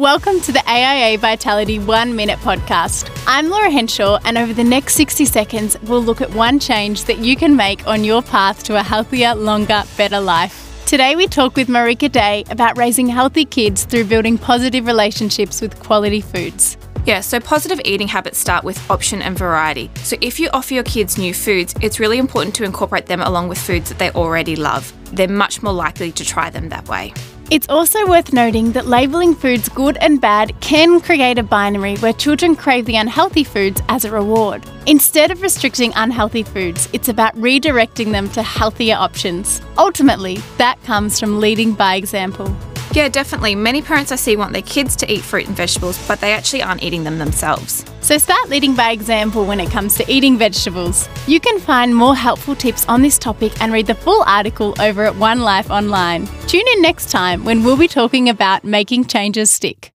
Welcome to the AIA Vitality One Minute Podcast. I'm Laura Henshaw, and over the next 60 seconds, we'll look at one change that you can make on your path to a healthier, longer, better life. Today, we talk with Marika Day about raising healthy kids through building positive relationships with quality foods. Yeah, so positive eating habits start with option and variety. So if you offer your kids new foods, it's really important to incorporate them along with foods that they already love. They're much more likely to try them that way. It's also worth noting that labelling foods good and bad can create a binary where children crave the unhealthy foods as a reward. Instead of restricting unhealthy foods, it's about redirecting them to healthier options. Ultimately, that comes from leading by example. Yeah, definitely. Many parents I see want their kids to eat fruit and vegetables, but they actually aren't eating them themselves. So start leading by example when it comes to eating vegetables. You can find more helpful tips on this topic and read the full article over at One Life Online. Tune in next time when we'll be talking about making changes stick.